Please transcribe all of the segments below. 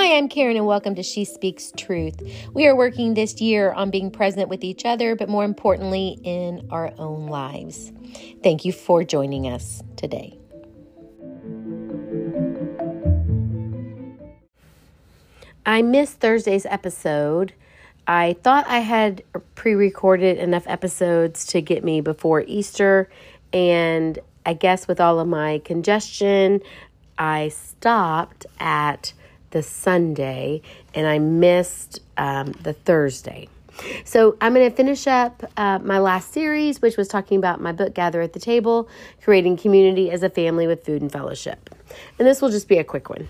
Hi, I'm Karen, and welcome to She Speaks Truth. We are working this year on being present with each other, but more importantly, in our own lives. Thank you for joining us today. I missed Thursday's episode. I thought I had pre recorded enough episodes to get me before Easter, and I guess with all of my congestion, I stopped at the Sunday and I missed um, the Thursday. So I'm going to finish up uh, my last series, which was talking about my book, Gather at the Table Creating Community as a Family with Food and Fellowship. And this will just be a quick one.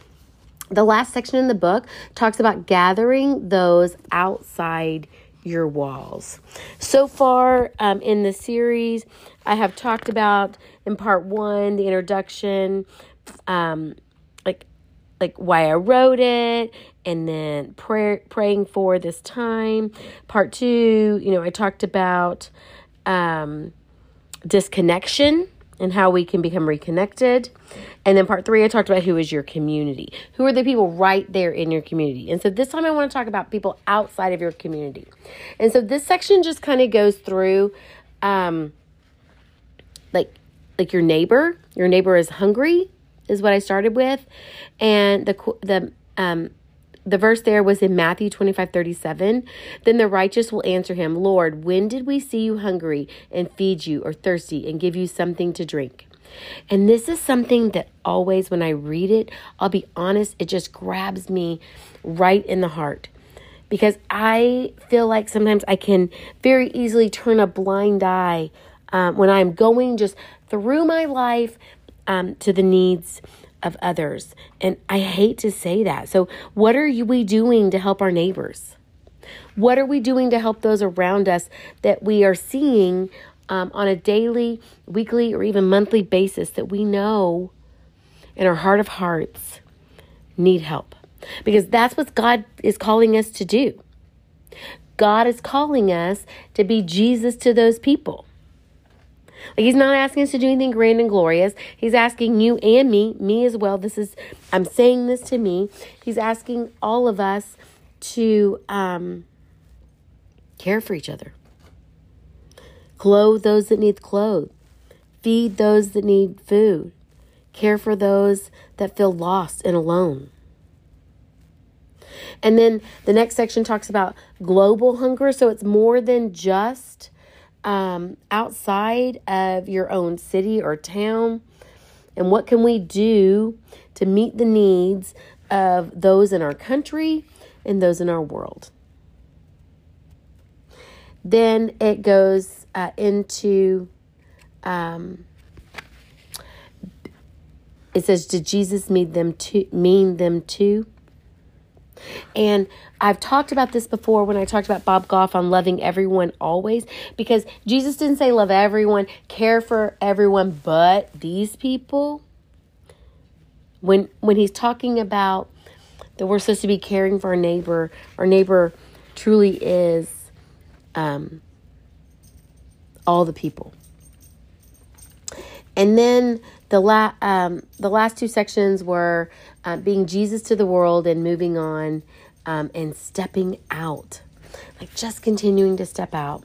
The last section in the book talks about gathering those outside your walls. So far um, in the series, I have talked about in part one the introduction, um, like like why I wrote it, and then prayer praying for this time. Part two, you know, I talked about um, disconnection and how we can become reconnected. And then part three, I talked about who is your community. Who are the people right there in your community? And so this time I want to talk about people outside of your community. And so this section just kind of goes through um, like like your neighbor. Your neighbor is hungry is what I started with. And the the um the verse there was in Matthew 25 37. Then the righteous will answer him, Lord, when did we see you hungry and feed you, or thirsty and give you something to drink? And this is something that always, when I read it, I'll be honest, it just grabs me right in the heart. Because I feel like sometimes I can very easily turn a blind eye um, when I'm going just through my life um, to the needs of others. And I hate to say that. So, what are we doing to help our neighbors? What are we doing to help those around us that we are seeing um, on a daily, weekly, or even monthly basis that we know in our heart of hearts need help? Because that's what God is calling us to do. God is calling us to be Jesus to those people. Like he's not asking us to do anything grand and glorious. He's asking you and me, me as well. This is I'm saying this to me. He's asking all of us to um, care for each other. Clothe those that need clothes. Feed those that need food. Care for those that feel lost and alone. And then the next section talks about global hunger. So it's more than just um, outside of your own city or town? And what can we do to meet the needs of those in our country and those in our world? Then it goes uh, into, um, it says, Did Jesus mean them to mean them too? And I've talked about this before when I talked about Bob Goff on loving everyone always, because Jesus didn't say love everyone, care for everyone but these people. When when he's talking about that we're supposed to be caring for our neighbor, our neighbor truly is um, all the people. And then the la- um, the last two sections were uh, being Jesus to the world and moving on um, and stepping out, like just continuing to step out.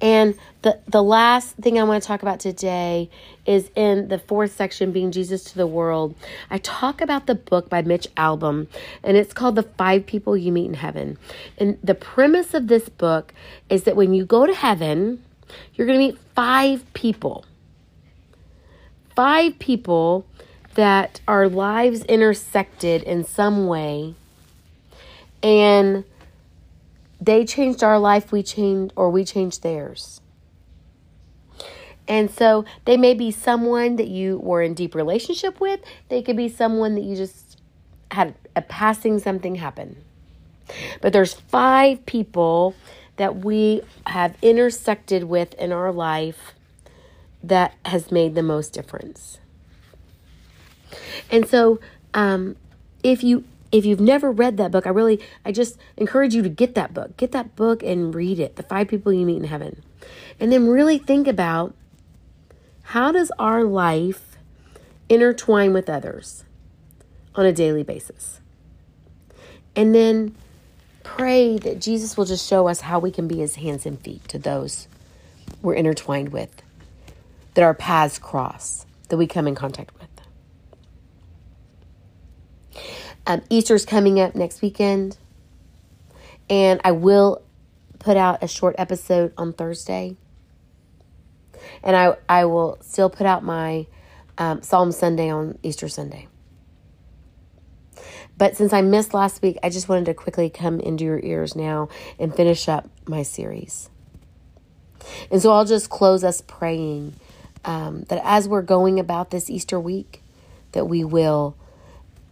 And the the last thing I want to talk about today is in the fourth section, being Jesus to the world. I talk about the book by Mitch Albom, and it's called The Five People You Meet in Heaven. And the premise of this book is that when you go to heaven, you're going to meet five people. Five people that our lives intersected in some way and they changed our life, we changed, or we changed theirs. And so they may be someone that you were in deep relationship with. They could be someone that you just had a passing something happen. But there's five people that we have intersected with in our life that has made the most difference. And so um, if you if you've never read that book, I really, I just encourage you to get that book. Get that book and read it. The Five People You Meet in Heaven. And then really think about how does our life intertwine with others on a daily basis? And then pray that Jesus will just show us how we can be his hands and feet to those we're intertwined with, that our paths cross, that we come in contact with. Um, Easter's coming up next weekend, and I will put out a short episode on Thursday. And I, I will still put out my um, Psalm Sunday on Easter Sunday. But since I missed last week, I just wanted to quickly come into your ears now and finish up my series. And so I'll just close us praying um, that as we're going about this Easter week, that we will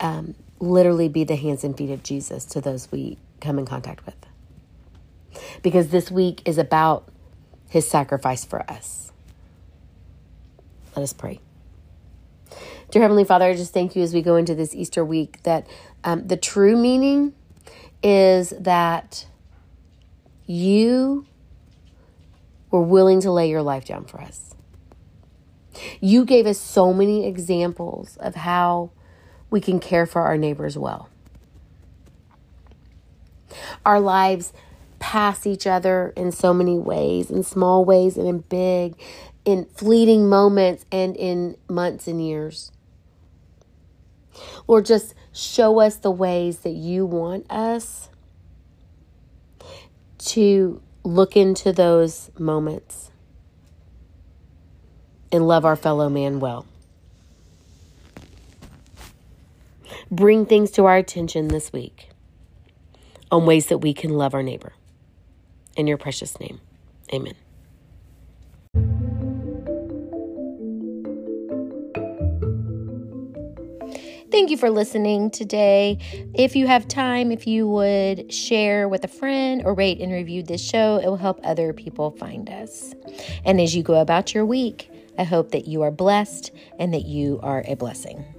um, literally be the hands and feet of Jesus to those we come in contact with. Because this week is about his sacrifice for us. Let us pray. Dear Heavenly Father, I just thank you as we go into this Easter week that um, the true meaning is that you were willing to lay your life down for us. You gave us so many examples of how we can care for our neighbors well. Our lives pass each other in so many ways, in small ways and in big, in fleeting moments and in months and years. Lord, just show us the ways that you want us to look into those moments and love our fellow man well. Bring things to our attention this week on ways that we can love our neighbor. In your precious name, amen. Thank you for listening today. If you have time, if you would share with a friend or rate and review this show, it will help other people find us. And as you go about your week, I hope that you are blessed and that you are a blessing.